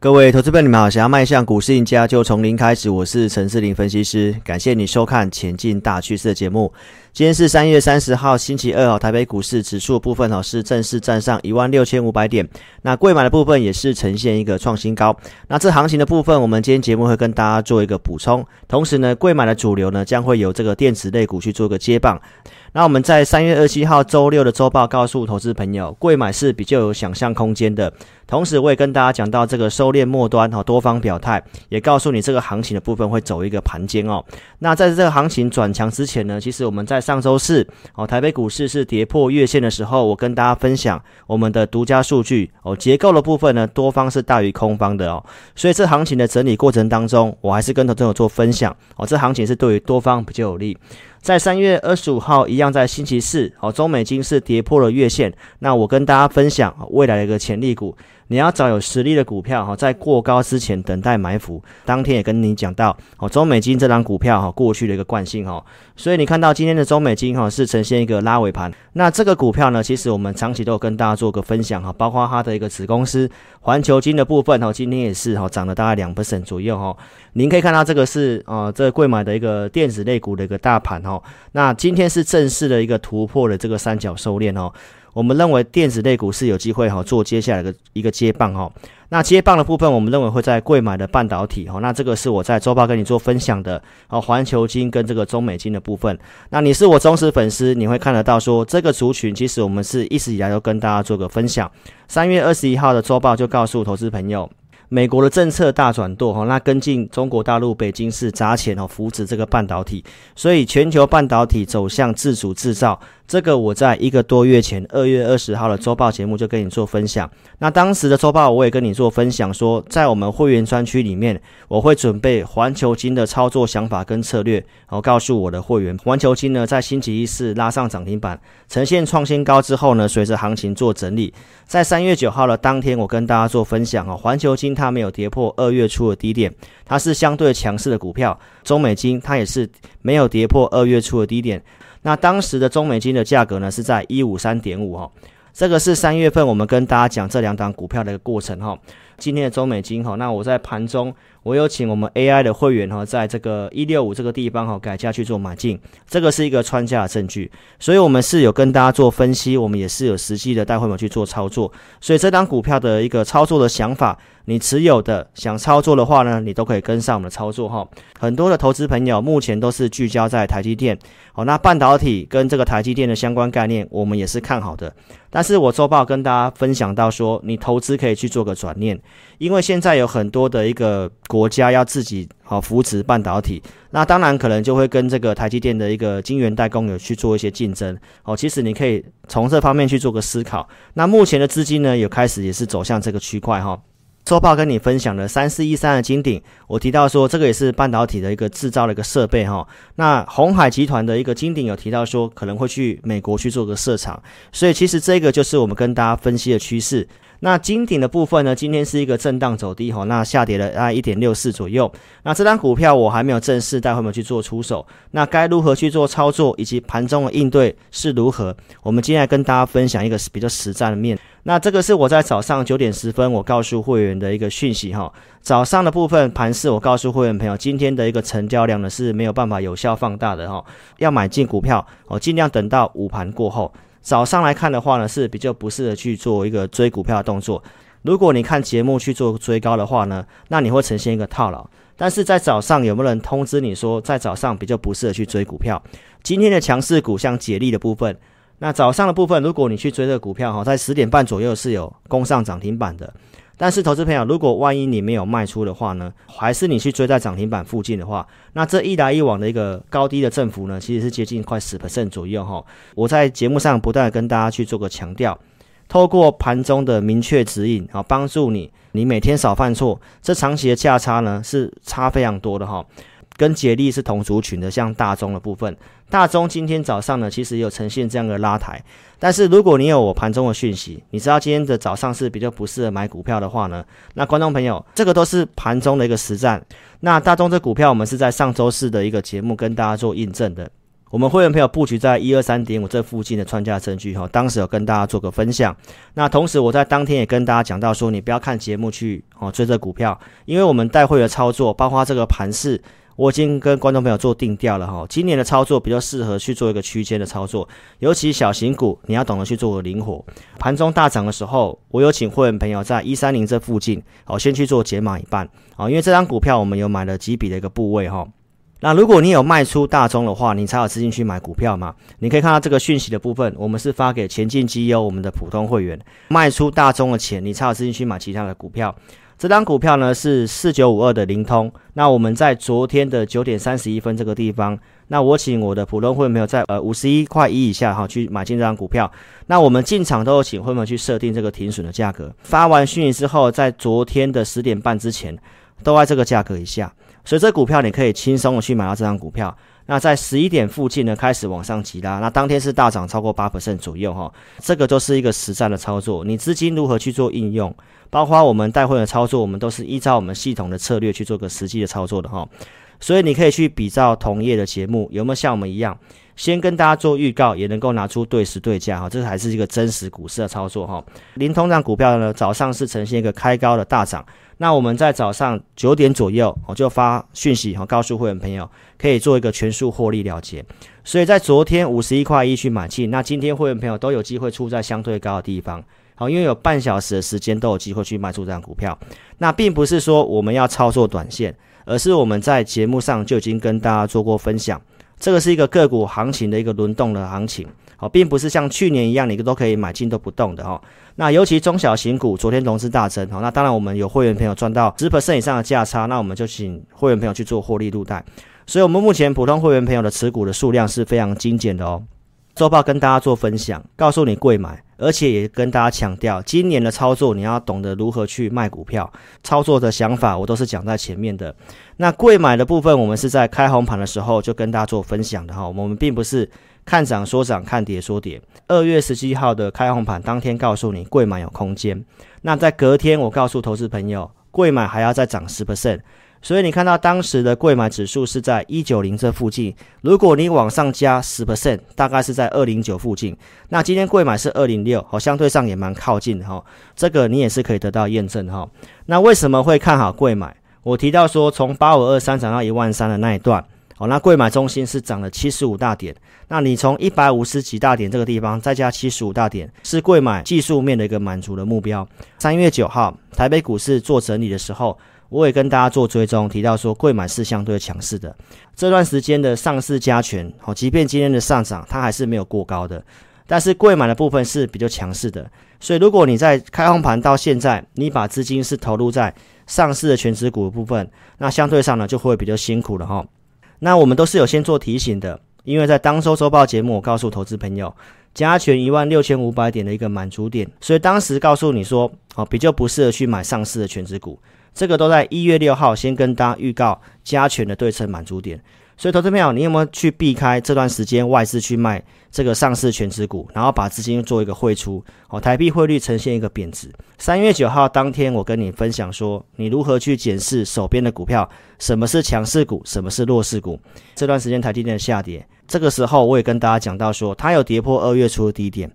各位投资朋友，你们好！想要迈向股市赢家，就从零开始。我是陈世林分析师，感谢你收看《前进大趋势》的节目。今天是三月三十号，星期二哦。台北股市指数部分哦是正式站上一万六千五百点，那贵买的部分也是呈现一个创新高。那这行情的部分，我们今天节目会跟大家做一个补充。同时呢，贵买的主流呢将会由这个电子类股去做个接棒。那我们在三月二十七号周六的周报告诉投资朋友，贵买是比较有想象空间的。同时，我也跟大家讲到这个收敛末端哈，多方表态，也告诉你这个行情的部分会走一个盘间哦。那在这个行情转强之前呢，其实我们在上周四哦，台北股市是跌破月线的时候，我跟大家分享我们的独家数据哦，结构的部分呢，多方是大于空方的哦。所以这行情的整理过程当中，我还是跟投资者做分享哦，这行情是对于多方比较有利。在三月二十五号一样，在星期四哦，中美金是跌破了月线，那我跟大家分享未来的一个潜力股。你要找有实力的股票哈，在过高之前等待埋伏。当天也跟你讲到哦，中美金这档股票哈，过去的一个惯性哈，所以你看到今天的中美金哈是呈现一个拉尾盘。那这个股票呢，其实我们长期都有跟大家做个分享哈，包括它的一个子公司环球金的部分哈，今天也是哈涨了大概两 percent 左右哈。您可以看到这个是呃这个柜买的一个电子类股的一个大盘哈。那今天是正式的一个突破了这个三角收敛哦。我们认为电子类股是有机会哈做接下来的一个接棒哈。那接棒的部分，我们认为会在贵买的半导体哈。那这个是我在周报跟你做分享的哦，环球金跟这个中美金的部分。那你是我忠实粉丝，你会看得到说这个族群其实我们是一直以来都跟大家做个分享。三月二十一号的周报就告诉投资朋友。美国的政策大转舵哈，那跟进中国大陆北京市砸钱哦，扶持这个半导体，所以全球半导体走向自主制造，这个我在一个多月前二月二十号的周报节目就跟你做分享。那当时的周报我也跟你做分享说，在我们会员专区里面，我会准备环球金的操作想法跟策略，然后告诉我的会员，环球金呢在星期一是拉上涨停板，呈现创新高之后呢，随着行情做整理，在三月九号的当天，我跟大家做分享哦，环球金。它没有跌破二月初的低点，它是相对强势的股票。中美金它也是没有跌破二月初的低点。那当时的中美金的价格呢是在一五三点五哈，这个是三月份我们跟大家讲这两档股票的一个过程哈。今天的中美金哈，那我在盘中我有请我们 AI 的会员哈，在这个一六五这个地方哈改价去做买进，这个是一个穿价的证据，所以我们是有跟大家做分析，我们也是有实际的带会员去做操作，所以这档股票的一个操作的想法。你持有的想操作的话呢，你都可以跟上我们的操作哈。很多的投资朋友目前都是聚焦在台积电，好，那半导体跟这个台积电的相关概念，我们也是看好的。但是我周报跟大家分享到说，你投资可以去做个转念，因为现在有很多的一个国家要自己好扶持半导体，那当然可能就会跟这个台积电的一个晶圆代工有去做一些竞争。哦，其实你可以从这方面去做个思考。那目前的资金呢，也开始也是走向这个区块哈。周报跟你分享的三四一三的金鼎，我提到说这个也是半导体的一个制造的一个设备哈。那鸿海集团的一个金鼎有提到说可能会去美国去做个设厂，所以其实这个就是我们跟大家分析的趋势。那金鼎的部分呢，今天是一个震荡走低哈，那下跌了大概一点六四左右。那这张股票我还没有正式带会员去做出手，那该如何去做操作，以及盘中的应对是如何？我们今天来跟大家分享一个比较实战的面。那这个是我在早上九点十分，我告诉会员的一个讯息哈。早上的部分盘势，我告诉会员朋友，今天的一个成交量呢是没有办法有效放大的哈。要买进股票，哦，尽量等到午盘过后。早上来看的话呢，是比较不适合去做一个追股票的动作。如果你看节目去做追高的话呢，那你会呈现一个套牢。但是在早上有没有人通知你说，在早上比较不适合去追股票？今天的强势股像解力的部分。那早上的部分，如果你去追这个股票哈，在十点半左右是有攻上涨停板的。但是投资朋友，如果万一你没有卖出的话呢，还是你去追在涨停板附近的话，那这一来一往的一个高低的振幅呢，其实是接近快十 percent 左右哈。我在节目上不断跟大家去做个强调，透过盘中的明确指引啊，帮助你，你每天少犯错，这长期的价差呢是差非常多的哈。跟捷力是同族群的，像大中的部分，大中今天早上呢，其实有呈现这样的拉抬。但是如果你有我盘中的讯息，你知道今天的早上是比较不适合买股票的话呢，那观众朋友，这个都是盘中的一个实战。那大中这股票，我们是在上周四的一个节目跟大家做印证的。我们会员朋友布局在一二三点五这附近的穿价证据哈，当时有跟大家做个分享。那同时我在当天也跟大家讲到说，你不要看节目去哦追这股票，因为我们带会员操作，包括这个盘势，我已经跟观众朋友做定调了哈。今年的操作比较适合去做一个区间的操作，尤其小型股你要懂得去做个灵活。盘中大涨的时候，我有请会员朋友在一三零这附近哦先去做减码一半啊，因为这张股票我们有买了几笔的一个部位哈。那如果你有卖出大宗的话，你才有资金去买股票嘛？你可以看到这个讯息的部分，我们是发给前进基优我们的普通会员，卖出大宗的钱，你才有资金去买其他的股票。这张股票呢是四九五二的灵通，那我们在昨天的九点三十一分这个地方，那我请我的普通会员朋友在呃五十一块一以下哈去买进这张股票，那我们进场都有请会员去设定这个停损的价格。发完讯息之后，在昨天的十点半之前，都在这个价格以下。所以这股票你可以轻松的去买到这张股票。那在十一点附近呢，开始往上急拉，那当天是大涨超过八%左右哈。这个都是一个实战的操作，你资金如何去做应用，包括我们带会的操作，我们都是依照我们系统的策略去做个实际的操作的哈。所以你可以去比照同业的节目，有没有像我们一样，先跟大家做预告，也能够拿出对时对价哈，这还是一个真实股市的操作哈。灵通这股票呢，早上是呈现一个开高的大涨。那我们在早上九点左右，我就发讯息哈，告诉会员朋友可以做一个全数获利了结。所以在昨天五十一块一去买进，那今天会员朋友都有机会出在相对高的地方，好，因为有半小时的时间都有机会去卖出这张股票。那并不是说我们要操作短线，而是我们在节目上就已经跟大家做过分享，这个是一个个股行情的一个轮动的行情。好，并不是像去年一样，你都可以买进都不动的哈。那尤其中小型股，昨天融资大增，好，那当然我们有会员朋友赚到十 percent 以上的价差，那我们就请会员朋友去做获利入袋。所以，我们目前普通会员朋友的持股的数量是非常精简的哦。周报跟大家做分享，告诉你贵买，而且也跟大家强调，今年的操作你要懂得如何去卖股票，操作的想法我都是讲在前面的。那贵买的部分，我们是在开红盘的时候就跟大家做分享的哈，我们并不是。看涨说涨，看跌说跌。二月十七号的开红盘当天，告诉你贵买有空间。那在隔天，我告诉投资朋友，贵买还要再涨十 percent。所以你看到当时的柜买指数是在一九零这附近。如果你往上加十 percent，大概是在二零九附近。那今天柜买是二零六，好，相对上也蛮靠近的哈。这个你也是可以得到验证哈。那为什么会看好柜买？我提到说，从八五二三涨到一万三的那一段。好，那柜买中心是涨了七十五大点，那你从一百五十几大点这个地方再加七十五大点，是柜买技术面的一个满足的目标。三月九号台北股市做整理的时候，我也跟大家做追踪，提到说贵买是相对强势的。这段时间的上市加权，好，即便今天的上涨，它还是没有过高的，但是贵买的部分是比较强势的。所以如果你在开红盘到现在，你把资金是投入在上市的权值股的部分，那相对上呢就会比较辛苦了哈。那我们都是有先做提醒的，因为在当周周报节目，我告诉投资朋友，加权一万六千五百点的一个满足点，所以当时告诉你说，哦，比较不适合去买上市的权值股，这个都在一月六号先跟大家预告加权的对称满足点。所以，投资朋友，你有没有去避开这段时间外资去卖这个上市权值股，然后把资金做一个汇出？哦，台币汇率呈现一个贬值。三月九号当天，我跟你分享说，你如何去检视手边的股票，什么是强势股，什么是弱势股。这段时间台积电的下跌，这个时候我也跟大家讲到说，它有跌破二月初的低点，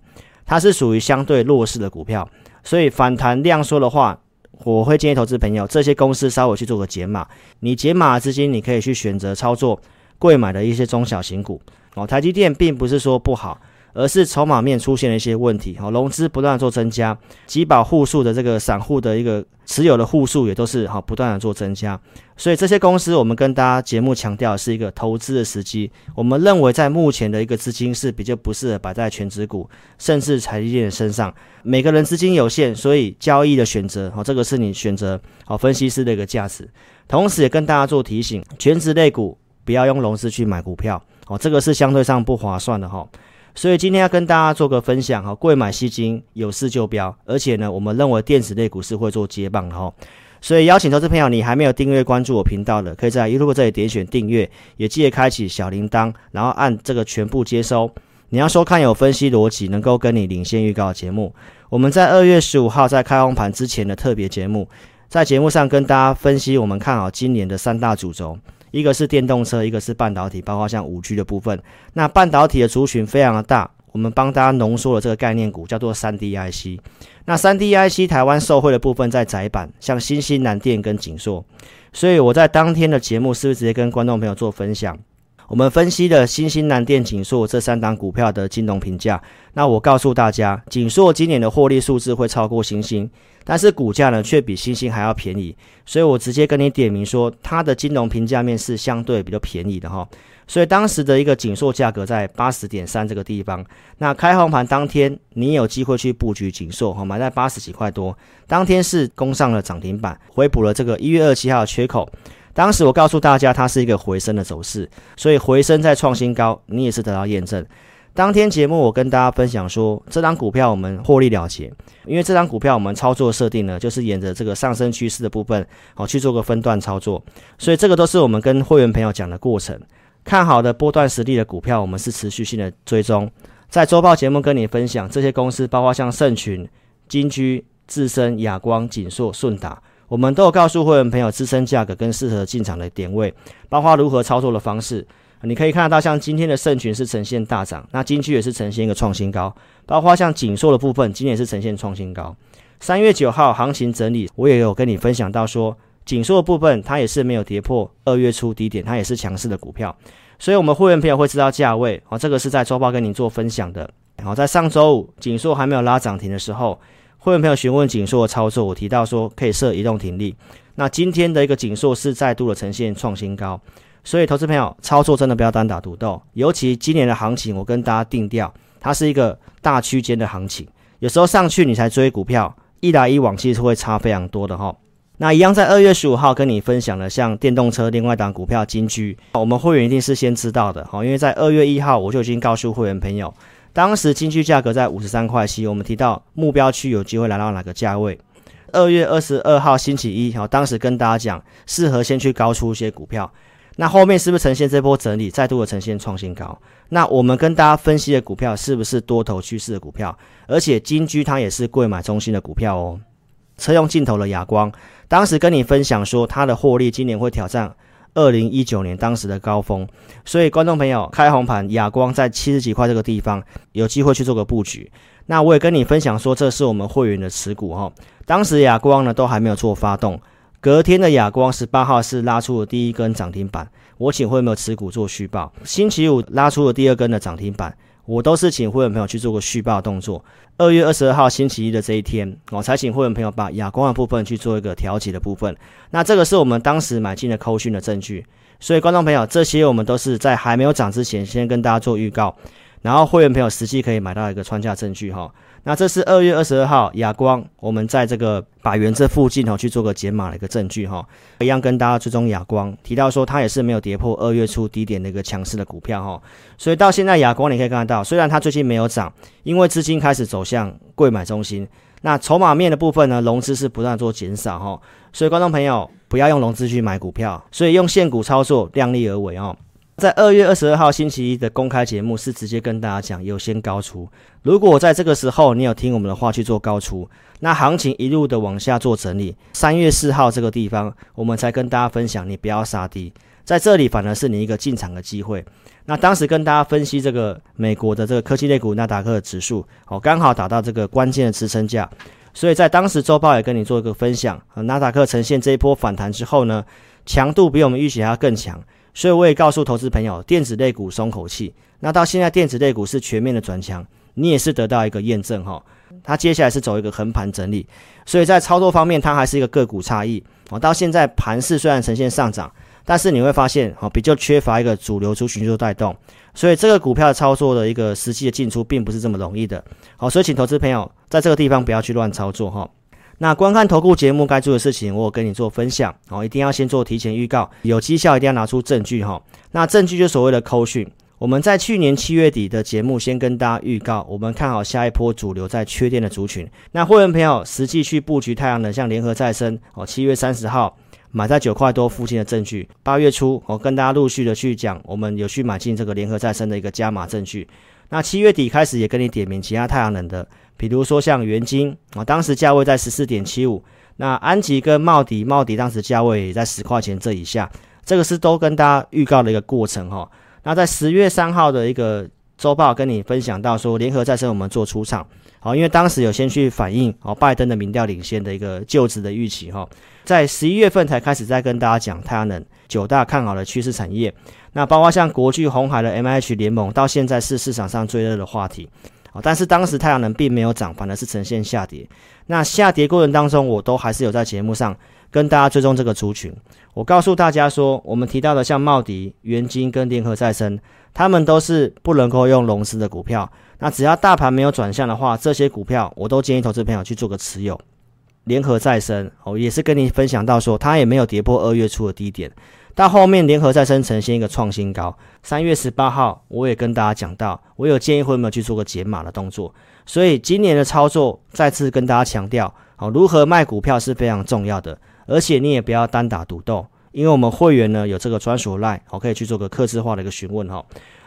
它是属于相对弱势的股票，所以反弹量缩的话。我会建议投资朋友，这些公司稍微去做个解码。你解码资金，你可以去选择操作贵买的一些中小型股。哦，台积电并不是说不好。而是筹码面出现了一些问题，好，融资不断做增加，集保户数的这个散户的一个持有的户数也都是好不断的做增加，所以这些公司我们跟大家节目强调是一个投资的时机，我们认为在目前的一个资金是比较不适合摆在全职股，甚至财经的身上，每个人资金有限，所以交易的选择，好，这个是你选择好分析师的一个价值，同时也跟大家做提醒，全职类股不要用融资去买股票，好，这个是相对上不划算的哈。所以今天要跟大家做个分享哈，贵买吸金有事就标，而且呢，我们认为电子类股是会做接棒的哈。所以邀请投资朋友，你还没有订阅关注我频道的，可以在 YouTube 这里点选订阅，也记得开启小铃铛，然后按这个全部接收。你要收看有分析逻辑，能够跟你领先预告的节目。我们在二月十五号在开红盘之前的特别节目，在节目上跟大家分析我们看好今年的三大主轴。一个是电动车，一个是半导体，包括像五 G 的部分。那半导体的族群非常的大，我们帮大家浓缩了这个概念股，叫做三 D IC。那三 D IC 台湾受惠的部分在窄板，像新兴南电跟景硕。所以我在当天的节目是不是直接跟观众朋友做分享？我们分析了新兴、南电、景硕这三档股票的金融评价。那我告诉大家，景硕今年的获利数字会超过新兴，但是股价呢却比新兴还要便宜。所以我直接跟你点名说，它的金融评价面是相对比较便宜的哈。所以当时的一个景硕价格在八十点三这个地方。那开红盘当天，你有机会去布局景硕哈，买在八十几块多。当天是攻上了涨停板，回补了这个一月二七号的缺口。当时我告诉大家，它是一个回升的走势，所以回升再创新高，你也是得到验证。当天节目我跟大家分享说，这张股票我们获利了结，因为这张股票我们操作设定呢，就是沿着这个上升趋势的部分，好去做个分段操作，所以这个都是我们跟会员朋友讲的过程。看好的波段实力的股票，我们是持续性的追踪，在周报节目跟你分享这些公司，包括像盛群、金居、智伸、亚光、景硕、顺达。我们都有告诉会员朋友支撑价格跟适合进场的点位，包括如何操作的方式。你可以看得到，像今天的盛群是呈现大涨，那金居也是呈现一个创新高，包括像景硕的部分，今天也是呈现创新高。三月九号行情整理，我也有跟你分享到说，景硕的部分它也是没有跌破二月初低点，它也是强势的股票，所以我们会员朋友会知道价位。哦，这个是在周报跟你做分享的。然后，在上周五景硕还没有拉涨停的时候。会员朋友询问紧缩的操作，我提到说可以设移动停利。那今天的一个紧缩是再度的呈现创新高，所以投资朋友操作真的不要单打独斗。尤其今年的行情，我跟大家定调，它是一个大区间的行情。有时候上去你才追股票，一来一往其实会差非常多的哈。那一样在二月十五号跟你分享了像电动车另外一档股票金居，我们会员一定是先知道的哈，因为在二月一号我就已经告诉会员朋友。当时金居价格在五十三块七，我们提到目标区有机会来到哪个价位？二月二十二号星期一，好，当时跟大家讲，适合先去高出一些股票。那后面是不是呈现这波整理，再度的呈现创新高？那我们跟大家分析的股票是不是多头趋势的股票？而且金居它也是贵买中心的股票哦。车用镜头的亚光，当时跟你分享说，它的获利今年会挑战。二零一九年当时的高峰，所以观众朋友开红盘，亚光在七十几块这个地方有机会去做个布局。那我也跟你分享说，这是我们会员的持股哈。当时亚光呢都还没有做发动，隔天的亚光十八号是拉出了第一根涨停板，我请会员朋友持股做续报。星期五拉出了第二根的涨停板。我都是请会员朋友去做个续报动作。二月二十二号星期一的这一天，我才请会员朋友把亚光的部分去做一个调节的部分。那这个是我们当时买进的扣讯的证据。所以观众朋友，这些我们都是在还没有涨之前，先跟大家做预告，然后会员朋友实际可以买到一个穿价证据哈。那这是二月二十二号亚光，我们在这个百元这附近哈去做个解码的一个证据哈，一样跟大家追踪亚光，提到说它也是没有跌破二月初低点的一个强势的股票哈，所以到现在亚光你可以看得到，虽然它最近没有涨，因为资金开始走向贵买中心，那筹码面的部分呢，融资是不断做减少哈，所以观众朋友不要用融资去买股票，所以用现股操作，量力而为哦。在二月二十二号星期一的公开节目是直接跟大家讲有先高出，如果在这个时候你有听我们的话去做高出，那行情一路的往下做整理。三月四号这个地方，我们才跟大家分享，你不要杀低，在这里反而是你一个进场的机会。那当时跟大家分析这个美国的这个科技类股纳达克的指数，哦，刚好达到这个关键的支撑价，所以在当时周报也跟你做一个分享，纳达克呈现这一波反弹之后呢，强度比我们预期还要更强。所以我也告诉投资朋友，电子类股松口气。那到现在电子类股是全面的转强，你也是得到一个验证哈。它接下来是走一个横盘整理，所以在操作方面它还是一个个股差异。哦，到现在盘势虽然呈现上涨，但是你会发现哦，比较缺乏一个主流族群去做带动，所以这个股票操作的一个实际的进出并不是这么容易的。好，所以请投资朋友在这个地方不要去乱操作哈。那观看投顾节目该做的事情，我有跟你做分享哦，一定要先做提前预告，有绩效一定要拿出证据哈。那证据就所谓的扣讯，我们在去年七月底的节目先跟大家预告，我们看好下一波主流在缺电的族群。那会员朋友实际去布局太阳能，像联合再生哦，七月三十号买在九块多附近的证据。八月初我跟大家陆续的去讲，我们有去买进这个联合再生的一个加码证据。那七月底开始也跟你点名其他太阳能的。比如说像元晶啊，当时价位在十四点七五，那安吉跟茂迪，茂迪当时价位也在十块钱这以下，这个是都跟大家预告的一个过程哈。那在十月三号的一个周报跟你分享到说，联合再生我们做出场，好，因为当时有先去反映哦，拜登的民调领先的一个就职的预期哈，在十一月份才开始在跟大家讲太阳能九大看好的趋势产业，那包括像国巨、红海的 MH 联盟，到现在是市场上最热的话题，但是当时太阳能并没有涨，反而是呈现下跌。那下跌过程当中，我都还是有在节目上跟大家追踪这个族群。我告诉大家说，我们提到的像茂迪、元晶跟联合再生，他们都是不能够用融资的股票。那只要大盘没有转向的话，这些股票我都建议投资朋友去做个持有。联合再生哦，也是跟你分享到说，它也没有跌破二月初的低点。到后面联合再生呈现一个创新高。三月十八号，我也跟大家讲到，我有建议会没有去做个减码的动作。所以今年的操作，再次跟大家强调，好，如何卖股票是非常重要的，而且你也不要单打独斗，因为我们会员呢有这个专属 line，好，可以去做个客制化的一个询问哈。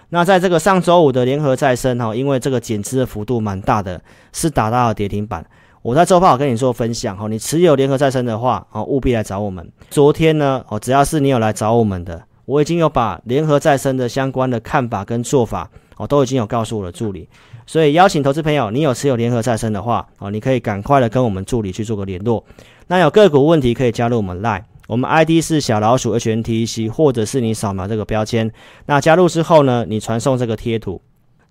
那在这个上周五的联合再生哈，因为这个减资的幅度蛮大的，是打到了跌停板。我在周报跟你做分享哈，你持有联合再生的话，哦，务必来找我们。昨天呢，哦，只要是你有来找我们的，我已经有把联合再生的相关的看法跟做法，哦，都已经有告诉我的助理。所以邀请投资朋友，你有持有联合再生的话，哦，你可以赶快的跟我们助理去做个联络。那有个股问题可以加入我们 Line，我们 ID 是小老鼠 HNTEC，或者是你扫描这个标签。那加入之后呢，你传送这个贴图，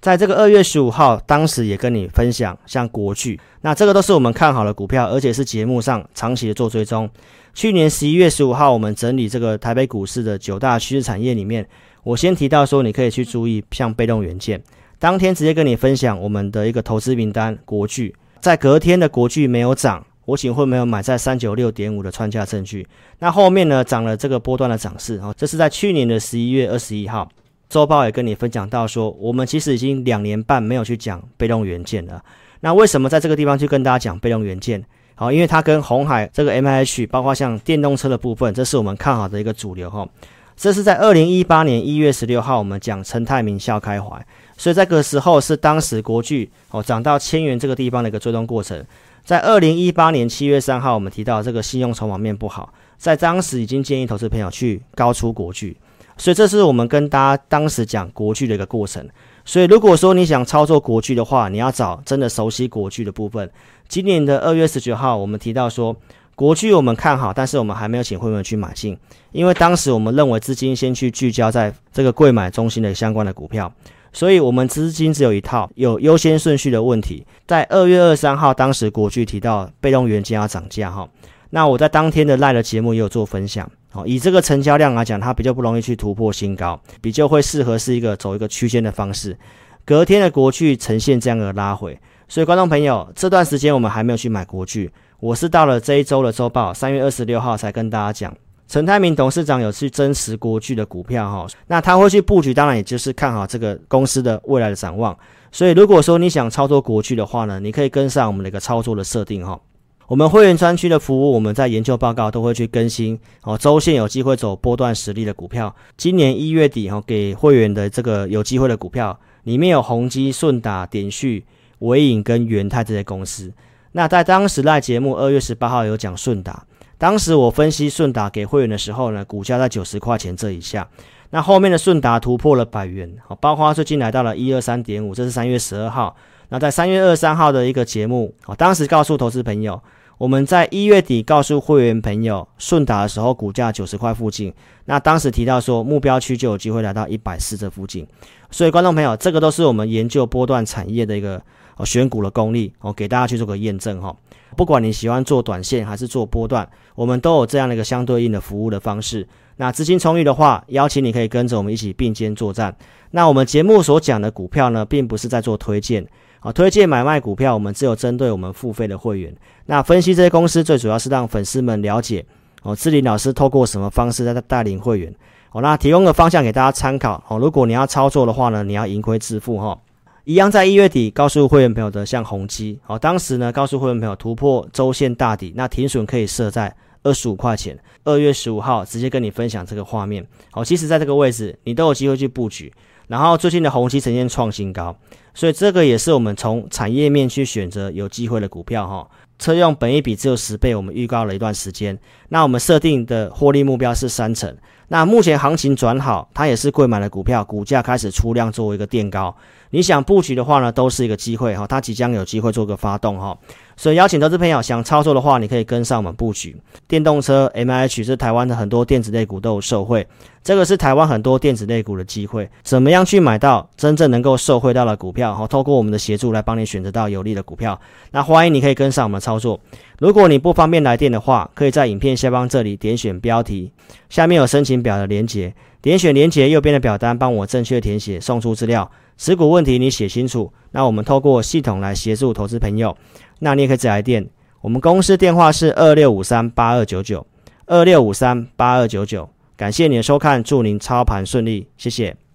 在这个二月十五号，当时也跟你分享像国巨，那这个都是我们看好的股票，而且是节目上长期的做追踪。去年十一月十五号，我们整理这个台北股市的九大趋势产业里面，我先提到说，你可以去注意像被动元件。当天直接跟你分享我们的一个投资名单，国巨在隔天的国巨没有涨，我请会没有买在三九六点五的穿价证据。那后面呢涨了这个波段的涨势，哦，这是在去年的十一月二十一号周报也跟你分享到说，我们其实已经两年半没有去讲被动元件了。那为什么在这个地方去跟大家讲被动元件？好，因为它跟红海这个 M H，包括像电动车的部分，这是我们看好的一个主流哈。这是在二零一八年一月十六号我们讲陈泰明笑开怀。所以这个时候是当时国巨哦涨到千元这个地方的一个追踪过程，在二零一八年七月三号，我们提到这个信用筹码面不好，在当时已经建议投资朋友去高出国巨，所以这是我们跟大家当时讲国巨的一个过程。所以如果说你想操作国巨的话，你要找真的熟悉国巨的部分。今年的二月十九号，我们提到说国巨我们看好，但是我们还没有请会员去买进，因为当时我们认为资金先去聚焦在这个贵买中心的相关的股票。所以，我们资金只有一套，有优先顺序的问题。在二月二三号，当时国巨提到被动元件要涨价哈，那我在当天的 LINE 的节目也有做分享。好，以这个成交量来讲，它比较不容易去突破新高，比较会适合是一个走一个区间的方式。隔天的国巨呈现这样的拉回，所以观众朋友，这段时间我们还没有去买国巨，我是到了这一周的周报三月二十六号才跟大家讲。陈泰明董事长有去增持国巨的股票哈，那他会去布局，当然也就是看好这个公司的未来的展望。所以如果说你想操作国巨的话呢，你可以跟上我们的一个操作的设定哈。我们会员专区的服务，我们在研究报告都会去更新哦。周线有机会走波段实力的股票，今年一月底哈，给会员的这个有机会的股票里面有宏基、顺达、点序、纬颖跟元泰这些公司。那在当时赖节目二月十八号有讲顺达。当时我分析顺达给会员的时候呢，股价在九十块钱这以下。那后面的顺达突破了百元，包括最近来到了一二三点五，这是三月十二号。那在三月二十三号的一个节目，当时告诉投资朋友，我们在一月底告诉会员朋友顺达的时候，股价九十块附近。那当时提到说目标区就有机会来到一百四这附近。所以观众朋友，这个都是我们研究波段产业的一个选股的功力，哦，给大家去做个验证哈。不管你喜欢做短线还是做波段，我们都有这样的一个相对应的服务的方式。那资金充裕的话，邀请你可以跟着我们一起并肩作战。那我们节目所讲的股票呢，并不是在做推荐啊，推荐买卖股票，我们只有针对我们付费的会员。那分析这些公司，最主要是让粉丝们了解哦，志霖老师透过什么方式在带领会员哦，那提供个方向给大家参考哦。如果你要操作的话呢，你要盈亏自负哈。一样在一月底告诉会员朋友的，像宏基，好，当时呢告诉会员朋友突破周线大底，那停损可以设在二十五块钱。二月十五号直接跟你分享这个画面，好，其实在这个位置你都有机会去布局。然后最近的宏基呈现创新高，所以这个也是我们从产业面去选择有机会的股票哈。车用本益比只有十倍，我们预告了一段时间。那我们设定的获利目标是三成。那目前行情转好，它也是贵买的股票，股价开始出量作为一个垫高。你想布局的话呢，都是一个机会哈，它即将有机会做个发动哈。所以邀请投资朋友想操作的话，你可以跟上我们布局。电动车 MH，是台湾的很多电子类股都有受惠，这个是台湾很多电子类股的机会。怎么样去买到真正能够受惠到的股票？哈，透过我们的协助来帮你选择到有利的股票。那欢迎你可以跟上我们操作。如果你不方便来电的话，可以在影片下方这里点选标题，下面有申请表的连接，点选连接右边的表单，帮我正确填写，送出资料。持股问题你写清楚，那我们透过系统来协助投资朋友。那你也可以再来电，我们公司电话是二六五三八二九九二六五三八二九九。感谢你的收看，祝您操盘顺利，谢谢。